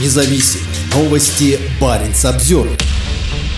независим. Новости Баренц обзор.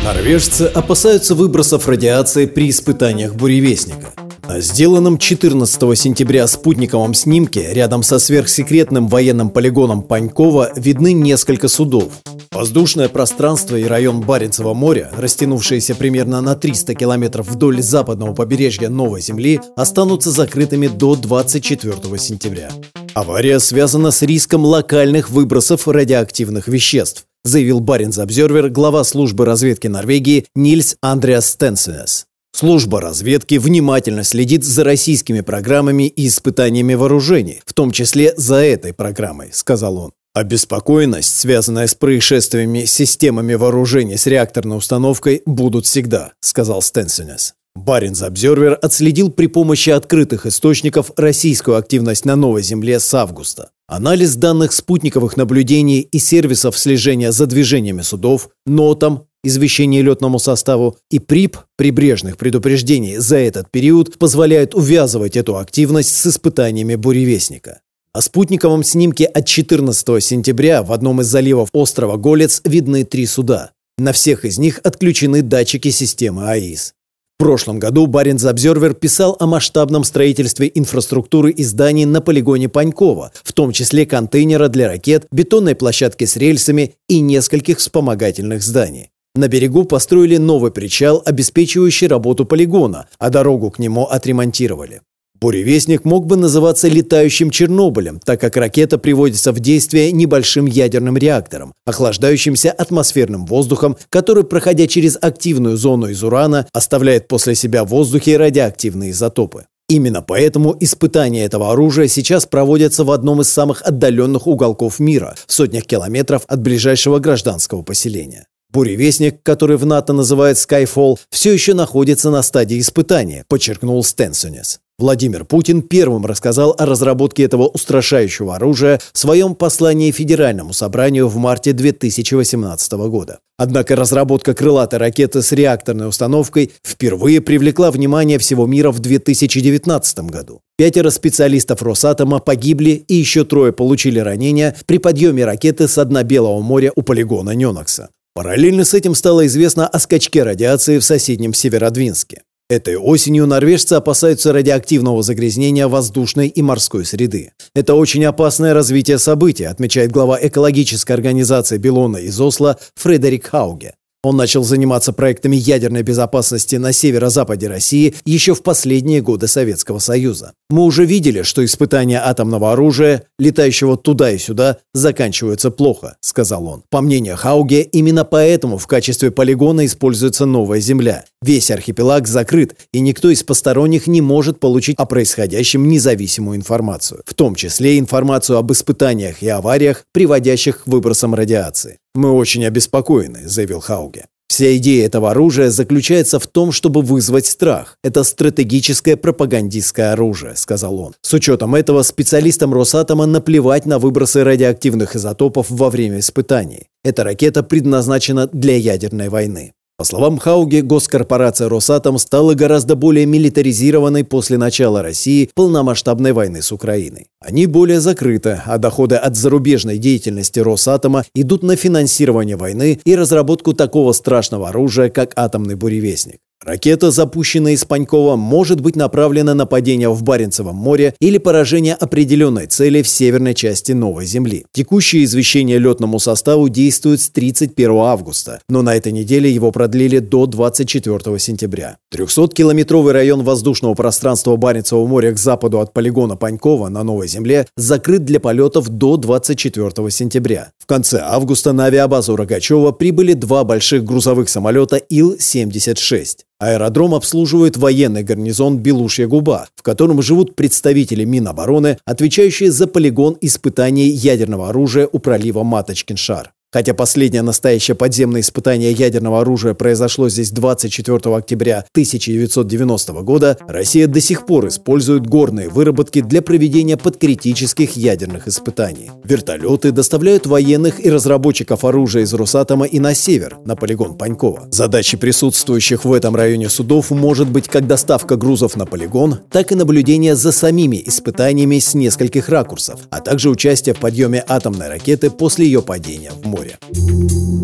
Норвежцы опасаются выбросов радиации при испытаниях буревестника. На сделанном 14 сентября спутниковом снимке рядом со сверхсекретным военным полигоном Панькова видны несколько судов. Воздушное пространство и район Баренцева моря, растянувшиеся примерно на 300 километров вдоль западного побережья Новой Земли, останутся закрытыми до 24 сентября. Авария связана с риском локальных выбросов радиоактивных веществ, заявил Баренц Обзервер глава службы разведки Норвегии Нильс Андреас Стенсенес. Служба разведки внимательно следит за российскими программами и испытаниями вооружений, в том числе за этой программой, сказал он. Обеспокоенность, связанная с происшествиями с системами вооружений с реакторной установкой, будут всегда, сказал Стенсенес. Баринс Обзервер отследил при помощи открытых источников российскую активность на Новой Земле с августа. Анализ данных спутниковых наблюдений и сервисов слежения за движениями судов, нотам, извещение летному составу и ПРИП прибрежных предупреждений за этот период позволяют увязывать эту активность с испытаниями буревестника. На спутниковом снимке от 14 сентября в одном из заливов острова Голец видны три суда. На всех из них отключены датчики системы АИС. В прошлом году Баренц Обзервер писал о масштабном строительстве инфраструктуры и зданий на полигоне Панькова, в том числе контейнера для ракет, бетонной площадки с рельсами и нескольких вспомогательных зданий. На берегу построили новый причал, обеспечивающий работу полигона, а дорогу к нему отремонтировали. Буревестник мог бы называться летающим Чернобылем, так как ракета приводится в действие небольшим ядерным реактором, охлаждающимся атмосферным воздухом, который, проходя через активную зону из урана, оставляет после себя в воздухе радиоактивные изотопы. Именно поэтому испытания этого оружия сейчас проводятся в одном из самых отдаленных уголков мира, в сотнях километров от ближайшего гражданского поселения. Буревестник, который в НАТО называют Skyfall, все еще находится на стадии испытания, подчеркнул Стенсонес. Владимир Путин первым рассказал о разработке этого устрашающего оружия в своем послании Федеральному собранию в марте 2018 года. Однако разработка крылатой ракеты с реакторной установкой впервые привлекла внимание всего мира в 2019 году. Пятеро специалистов Росатома погибли и еще трое получили ранения при подъеме ракеты с дна Белого моря у полигона Ненокса. Параллельно с этим стало известно о скачке радиации в соседнем Северодвинске. Этой осенью норвежцы опасаются радиоактивного загрязнения воздушной и морской среды. Это очень опасное развитие событий, отмечает глава экологической организации Белона из Осло Фредерик Хауге. Он начал заниматься проектами ядерной безопасности на северо-западе России еще в последние годы Советского Союза. Мы уже видели, что испытания атомного оружия, летающего туда и сюда, заканчиваются плохо, сказал он. По мнению Хауге, именно поэтому в качестве полигона используется новая Земля. Весь архипелаг закрыт, и никто из посторонних не может получить о происходящем независимую информацию, в том числе информацию об испытаниях и авариях, приводящих к выбросам радиации. «Мы очень обеспокоены», — заявил Хауге. Вся идея этого оружия заключается в том, чтобы вызвать страх. Это стратегическое пропагандистское оружие, сказал он. С учетом этого специалистам Росатома наплевать на выбросы радиоактивных изотопов во время испытаний. Эта ракета предназначена для ядерной войны. По словам Хауги, госкорпорация «Росатом» стала гораздо более милитаризированной после начала России полномасштабной войны с Украиной. Они более закрыты, а доходы от зарубежной деятельности «Росатома» идут на финансирование войны и разработку такого страшного оружия, как атомный буревестник. Ракета, запущенная из Панькова, может быть направлена на падение в Баренцевом море или поражение определенной цели в северной части Новой Земли. Текущее извещение летному составу действует с 31 августа, но на этой неделе его продлили до 24 сентября. 300-километровый район воздушного пространства Баренцевого моря к западу от полигона Панькова на Новой Земле закрыт для полетов до 24 сентября. В конце августа на авиабазу Рогачева прибыли два больших грузовых самолета Ил-76. Аэродром обслуживает военный гарнизон Белушья-Губа, в котором живут представители Минобороны, отвечающие за полигон испытаний ядерного оружия у пролива Маточкин-Шар. Хотя последнее настоящее подземное испытание ядерного оружия произошло здесь 24 октября 1990 года, Россия до сих пор использует горные выработки для проведения подкритических ядерных испытаний. Вертолеты доставляют военных и разработчиков оружия из Росатома и на север, на полигон Панькова. Задачей присутствующих в этом районе судов может быть как доставка грузов на полигон, так и наблюдение за самими испытаниями с нескольких ракурсов, а также участие в подъеме атомной ракеты после ее падения в море. Море.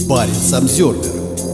Парень Самсервер.